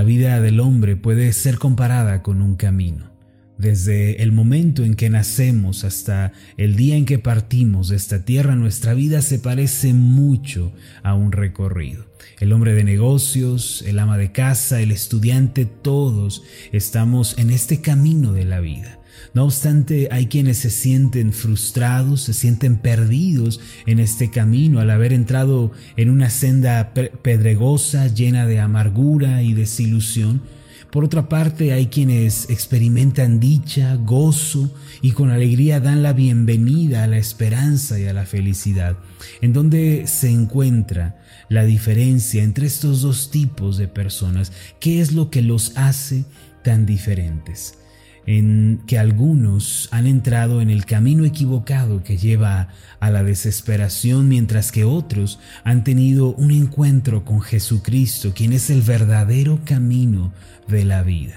La vida del hombre puede ser comparada con un camino. Desde el momento en que nacemos hasta el día en que partimos de esta tierra, nuestra vida se parece mucho a un recorrido. El hombre de negocios, el ama de casa, el estudiante, todos estamos en este camino de la vida. No obstante, hay quienes se sienten frustrados, se sienten perdidos en este camino al haber entrado en una senda pedregosa llena de amargura y desilusión. Por otra parte, hay quienes experimentan dicha, gozo y con alegría dan la bienvenida a la esperanza y a la felicidad. ¿En dónde se encuentra la diferencia entre estos dos tipos de personas? ¿Qué es lo que los hace tan diferentes? En que algunos han entrado en el camino equivocado que lleva a la desesperación, mientras que otros han tenido un encuentro con Jesucristo, quien es el verdadero camino de la vida.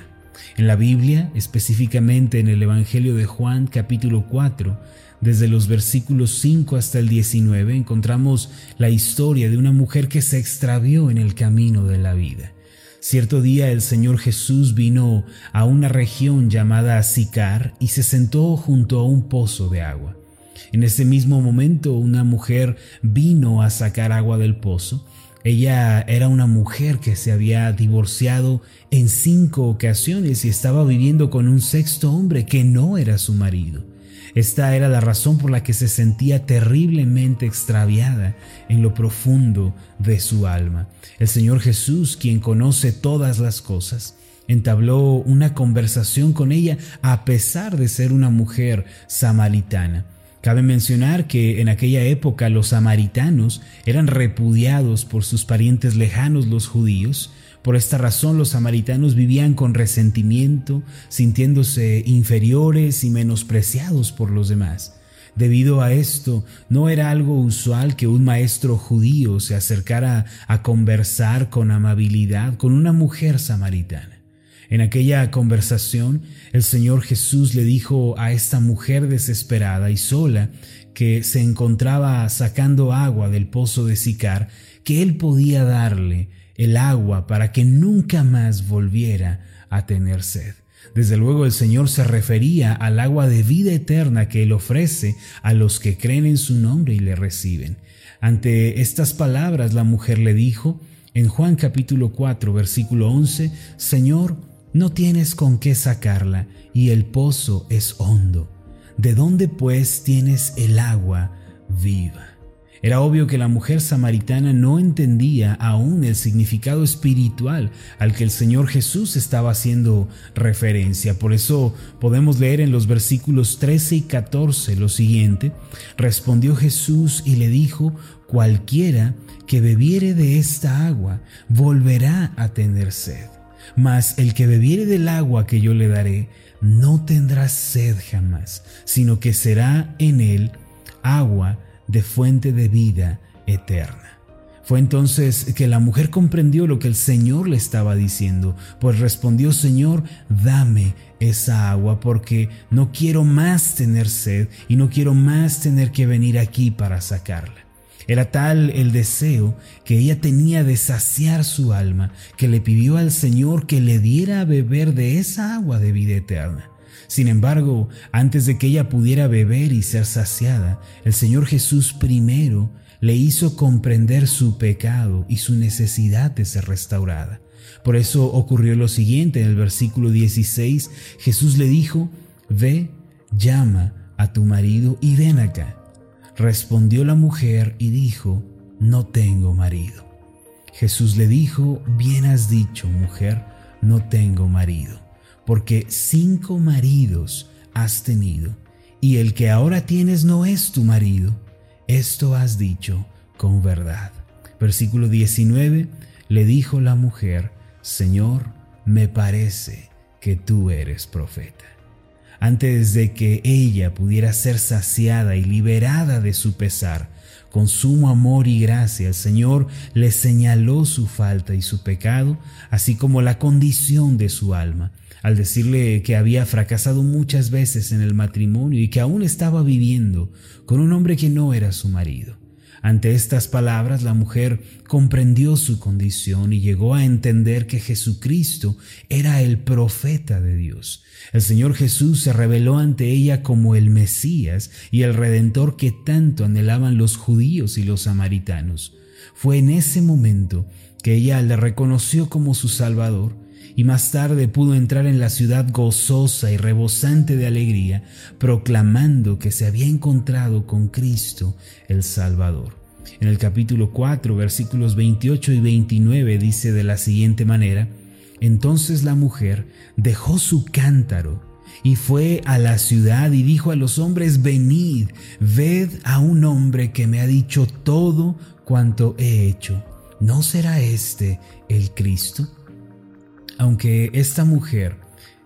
En la Biblia, específicamente en el Evangelio de Juan capítulo 4, desde los versículos 5 hasta el 19, encontramos la historia de una mujer que se extravió en el camino de la vida. Cierto día el Señor Jesús vino a una región llamada Sicar y se sentó junto a un pozo de agua. En ese mismo momento una mujer vino a sacar agua del pozo. Ella era una mujer que se había divorciado en cinco ocasiones y estaba viviendo con un sexto hombre que no era su marido. Esta era la razón por la que se sentía terriblemente extraviada en lo profundo de su alma. El Señor Jesús, quien conoce todas las cosas, entabló una conversación con ella a pesar de ser una mujer samaritana. Cabe mencionar que en aquella época los samaritanos eran repudiados por sus parientes lejanos los judíos, por esta razón los samaritanos vivían con resentimiento, sintiéndose inferiores y menospreciados por los demás. Debido a esto, no era algo usual que un maestro judío se acercara a conversar con amabilidad con una mujer samaritana. En aquella conversación, el Señor Jesús le dijo a esta mujer desesperada y sola que se encontraba sacando agua del pozo de Sicar que él podía darle el agua para que nunca más volviera a tener sed. Desde luego el Señor se refería al agua de vida eterna que Él ofrece a los que creen en su nombre y le reciben. Ante estas palabras la mujer le dijo, en Juan capítulo 4 versículo 11, Señor, no tienes con qué sacarla y el pozo es hondo. ¿De dónde pues tienes el agua viva? Era obvio que la mujer samaritana no entendía aún el significado espiritual al que el Señor Jesús estaba haciendo referencia. Por eso podemos leer en los versículos 13 y 14 lo siguiente. Respondió Jesús y le dijo, cualquiera que bebiere de esta agua volverá a tener sed. Mas el que bebiere del agua que yo le daré, no tendrá sed jamás, sino que será en él agua de fuente de vida eterna. Fue entonces que la mujer comprendió lo que el Señor le estaba diciendo, pues respondió, Señor, dame esa agua porque no quiero más tener sed y no quiero más tener que venir aquí para sacarla. Era tal el deseo que ella tenía de saciar su alma que le pidió al Señor que le diera a beber de esa agua de vida eterna. Sin embargo, antes de que ella pudiera beber y ser saciada, el Señor Jesús primero le hizo comprender su pecado y su necesidad de ser restaurada. Por eso ocurrió lo siguiente en el versículo 16, Jesús le dijo, Ve, llama a tu marido y ven acá. Respondió la mujer y dijo, No tengo marido. Jesús le dijo, Bien has dicho, mujer, no tengo marido porque cinco maridos has tenido, y el que ahora tienes no es tu marido. Esto has dicho con verdad. Versículo 19, le dijo la mujer, Señor, me parece que tú eres profeta. Antes de que ella pudiera ser saciada y liberada de su pesar, con sumo amor y gracia, el Señor le señaló su falta y su pecado, así como la condición de su alma, al decirle que había fracasado muchas veces en el matrimonio y que aún estaba viviendo con un hombre que no era su marido. Ante estas palabras la mujer comprendió su condición y llegó a entender que Jesucristo era el profeta de Dios. El Señor Jesús se reveló ante ella como el Mesías y el Redentor que tanto anhelaban los judíos y los samaritanos. Fue en ese momento que ella le reconoció como su Salvador y más tarde pudo entrar en la ciudad gozosa y rebosante de alegría, proclamando que se había encontrado con Cristo el Salvador. En el capítulo 4, versículos 28 y 29 dice de la siguiente manera, Entonces la mujer dejó su cántaro y fue a la ciudad y dijo a los hombres, venid, ved a un hombre que me ha dicho todo cuanto he hecho. ¿No será este el Cristo? Aunque esta mujer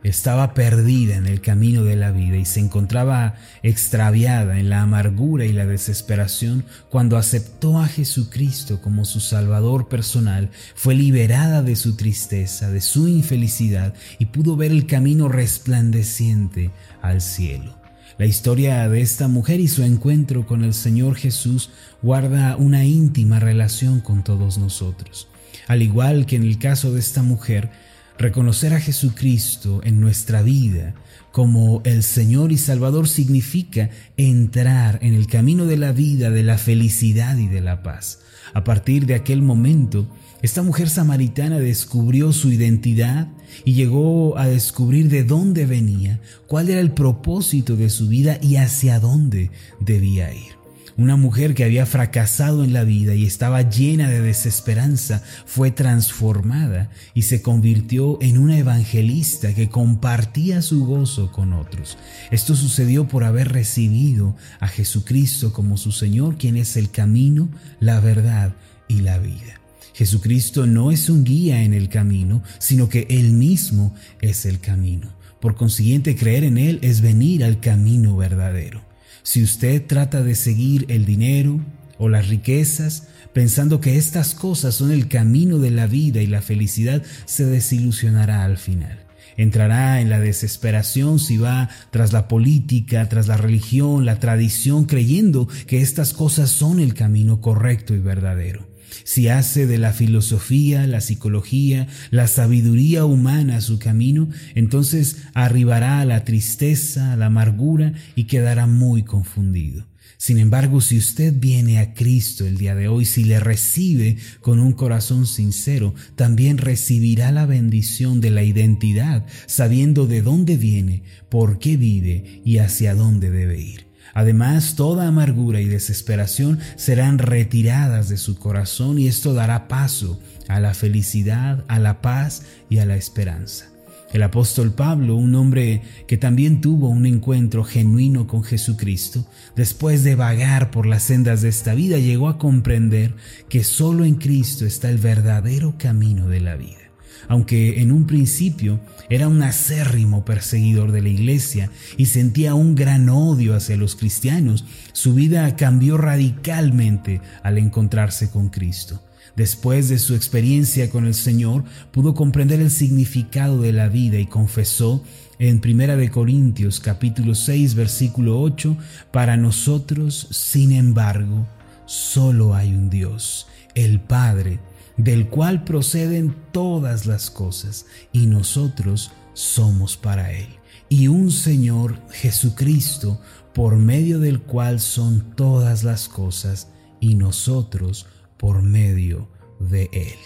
estaba perdida en el camino de la vida y se encontraba extraviada en la amargura y la desesperación, cuando aceptó a Jesucristo como su Salvador personal, fue liberada de su tristeza, de su infelicidad y pudo ver el camino resplandeciente al cielo. La historia de esta mujer y su encuentro con el Señor Jesús guarda una íntima relación con todos nosotros. Al igual que en el caso de esta mujer, Reconocer a Jesucristo en nuestra vida como el Señor y Salvador significa entrar en el camino de la vida, de la felicidad y de la paz. A partir de aquel momento, esta mujer samaritana descubrió su identidad y llegó a descubrir de dónde venía, cuál era el propósito de su vida y hacia dónde debía ir. Una mujer que había fracasado en la vida y estaba llena de desesperanza fue transformada y se convirtió en una evangelista que compartía su gozo con otros. Esto sucedió por haber recibido a Jesucristo como su Señor, quien es el camino, la verdad y la vida. Jesucristo no es un guía en el camino, sino que Él mismo es el camino. Por consiguiente, creer en Él es venir al camino verdadero. Si usted trata de seguir el dinero o las riquezas, pensando que estas cosas son el camino de la vida y la felicidad, se desilusionará al final. Entrará en la desesperación si va tras la política, tras la religión, la tradición, creyendo que estas cosas son el camino correcto y verdadero. Si hace de la filosofía, la psicología, la sabiduría humana su camino, entonces arribará a la tristeza, a la amargura y quedará muy confundido. Sin embargo, si usted viene a Cristo el día de hoy, si le recibe con un corazón sincero, también recibirá la bendición de la identidad, sabiendo de dónde viene, por qué vive y hacia dónde debe ir. Además, toda amargura y desesperación serán retiradas de su corazón y esto dará paso a la felicidad, a la paz y a la esperanza. El apóstol Pablo, un hombre que también tuvo un encuentro genuino con Jesucristo, después de vagar por las sendas de esta vida, llegó a comprender que solo en Cristo está el verdadero camino de la vida aunque en un principio era un acérrimo perseguidor de la iglesia y sentía un gran odio hacia los cristianos, su vida cambió radicalmente al encontrarse con Cristo. Después de su experiencia con el Señor, pudo comprender el significado de la vida y confesó en Primera de Corintios capítulo 6 versículo 8, para nosotros, sin embargo, solo hay un Dios, el Padre, del cual proceden todas las cosas, y nosotros somos para Él. Y un Señor Jesucristo, por medio del cual son todas las cosas, y nosotros por medio de Él.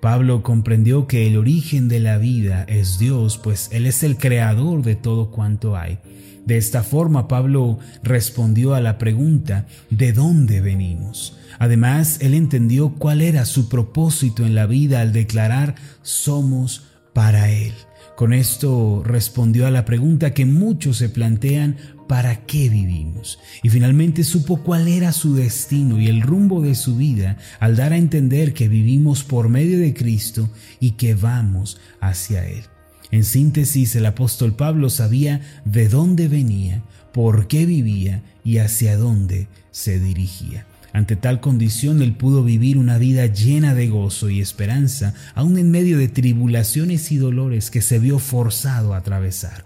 Pablo comprendió que el origen de la vida es Dios, pues Él es el creador de todo cuanto hay. De esta forma, Pablo respondió a la pregunta, ¿de dónde venimos? Además, él entendió cuál era su propósito en la vida al declarar, somos para Él. Con esto respondió a la pregunta que muchos se plantean, ¿para qué vivimos? Y finalmente supo cuál era su destino y el rumbo de su vida al dar a entender que vivimos por medio de Cristo y que vamos hacia Él. En síntesis, el apóstol Pablo sabía de dónde venía, por qué vivía y hacia dónde se dirigía. Ante tal condición, él pudo vivir una vida llena de gozo y esperanza, aun en medio de tribulaciones y dolores que se vio forzado a atravesar.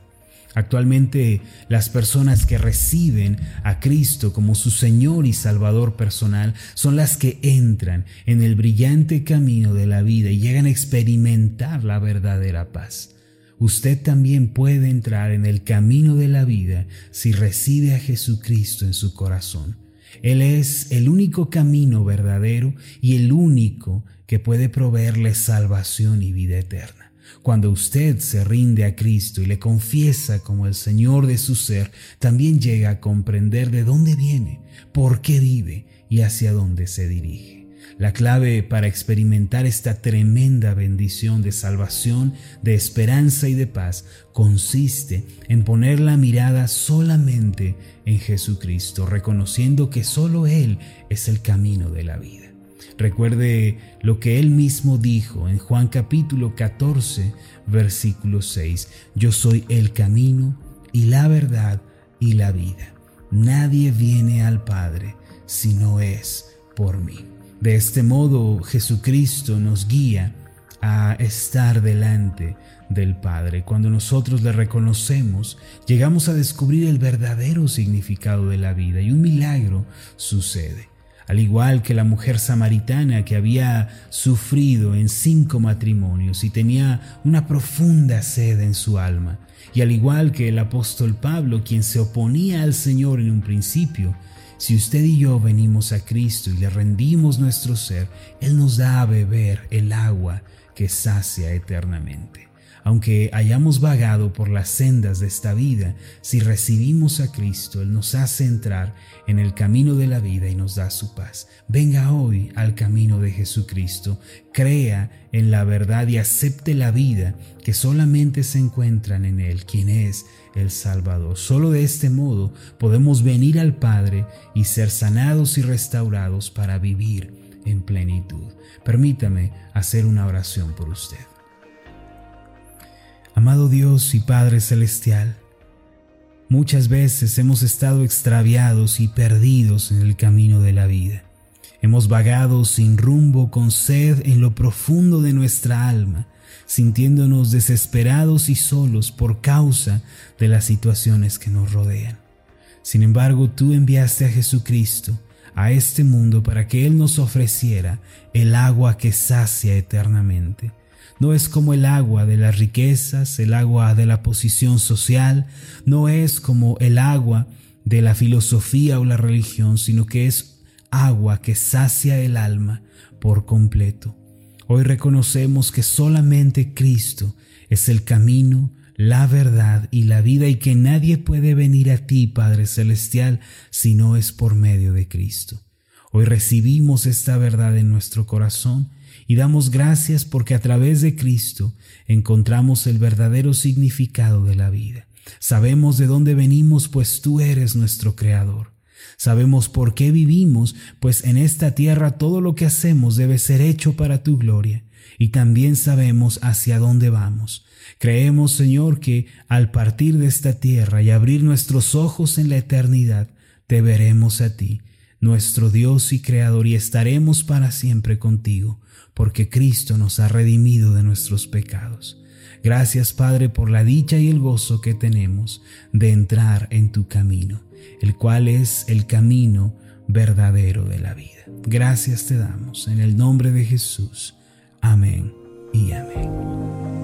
Actualmente las personas que reciben a Cristo como su Señor y Salvador personal son las que entran en el brillante camino de la vida y llegan a experimentar la verdadera paz. Usted también puede entrar en el camino de la vida si recibe a Jesucristo en su corazón. Él es el único camino verdadero y el único que puede proveerle salvación y vida eterna. Cuando usted se rinde a Cristo y le confiesa como el Señor de su ser, también llega a comprender de dónde viene, por qué vive y hacia dónde se dirige. La clave para experimentar esta tremenda bendición de salvación, de esperanza y de paz consiste en poner la mirada solamente en Jesucristo, reconociendo que solo Él es el camino de la vida. Recuerde lo que él mismo dijo en Juan capítulo 14, versículo 6. Yo soy el camino y la verdad y la vida. Nadie viene al Padre si no es por mí. De este modo Jesucristo nos guía a estar delante del Padre. Cuando nosotros le reconocemos, llegamos a descubrir el verdadero significado de la vida y un milagro sucede al igual que la mujer samaritana que había sufrido en cinco matrimonios y tenía una profunda sed en su alma, y al igual que el apóstol Pablo, quien se oponía al Señor en un principio, si usted y yo venimos a Cristo y le rendimos nuestro ser, Él nos da a beber el agua que sacia eternamente. Aunque hayamos vagado por las sendas de esta vida, si recibimos a Cristo, Él nos hace entrar en el camino de la vida y nos da su paz. Venga hoy al camino de Jesucristo, crea en la verdad y acepte la vida que solamente se encuentran en Él, quien es el Salvador. Solo de este modo podemos venir al Padre y ser sanados y restaurados para vivir en plenitud. Permítame hacer una oración por usted. Amado Dios y Padre Celestial, muchas veces hemos estado extraviados y perdidos en el camino de la vida. Hemos vagado sin rumbo, con sed en lo profundo de nuestra alma, sintiéndonos desesperados y solos por causa de las situaciones que nos rodean. Sin embargo, tú enviaste a Jesucristo a este mundo para que Él nos ofreciera el agua que sacia eternamente no es como el agua de las riquezas, el agua de la posición social, no es como el agua de la filosofía o la religión, sino que es agua que sacia el alma por completo. Hoy reconocemos que solamente Cristo es el camino, la verdad y la vida y que nadie puede venir a ti, Padre Celestial, si no es por medio de Cristo. Hoy recibimos esta verdad en nuestro corazón y damos gracias porque a través de Cristo encontramos el verdadero significado de la vida. Sabemos de dónde venimos, pues tú eres nuestro Creador. Sabemos por qué vivimos, pues en esta tierra todo lo que hacemos debe ser hecho para tu gloria. Y también sabemos hacia dónde vamos. Creemos, Señor, que al partir de esta tierra y abrir nuestros ojos en la eternidad, te veremos a ti, nuestro Dios y Creador, y estaremos para siempre contigo porque Cristo nos ha redimido de nuestros pecados. Gracias Padre por la dicha y el gozo que tenemos de entrar en tu camino, el cual es el camino verdadero de la vida. Gracias te damos en el nombre de Jesús. Amén y amén.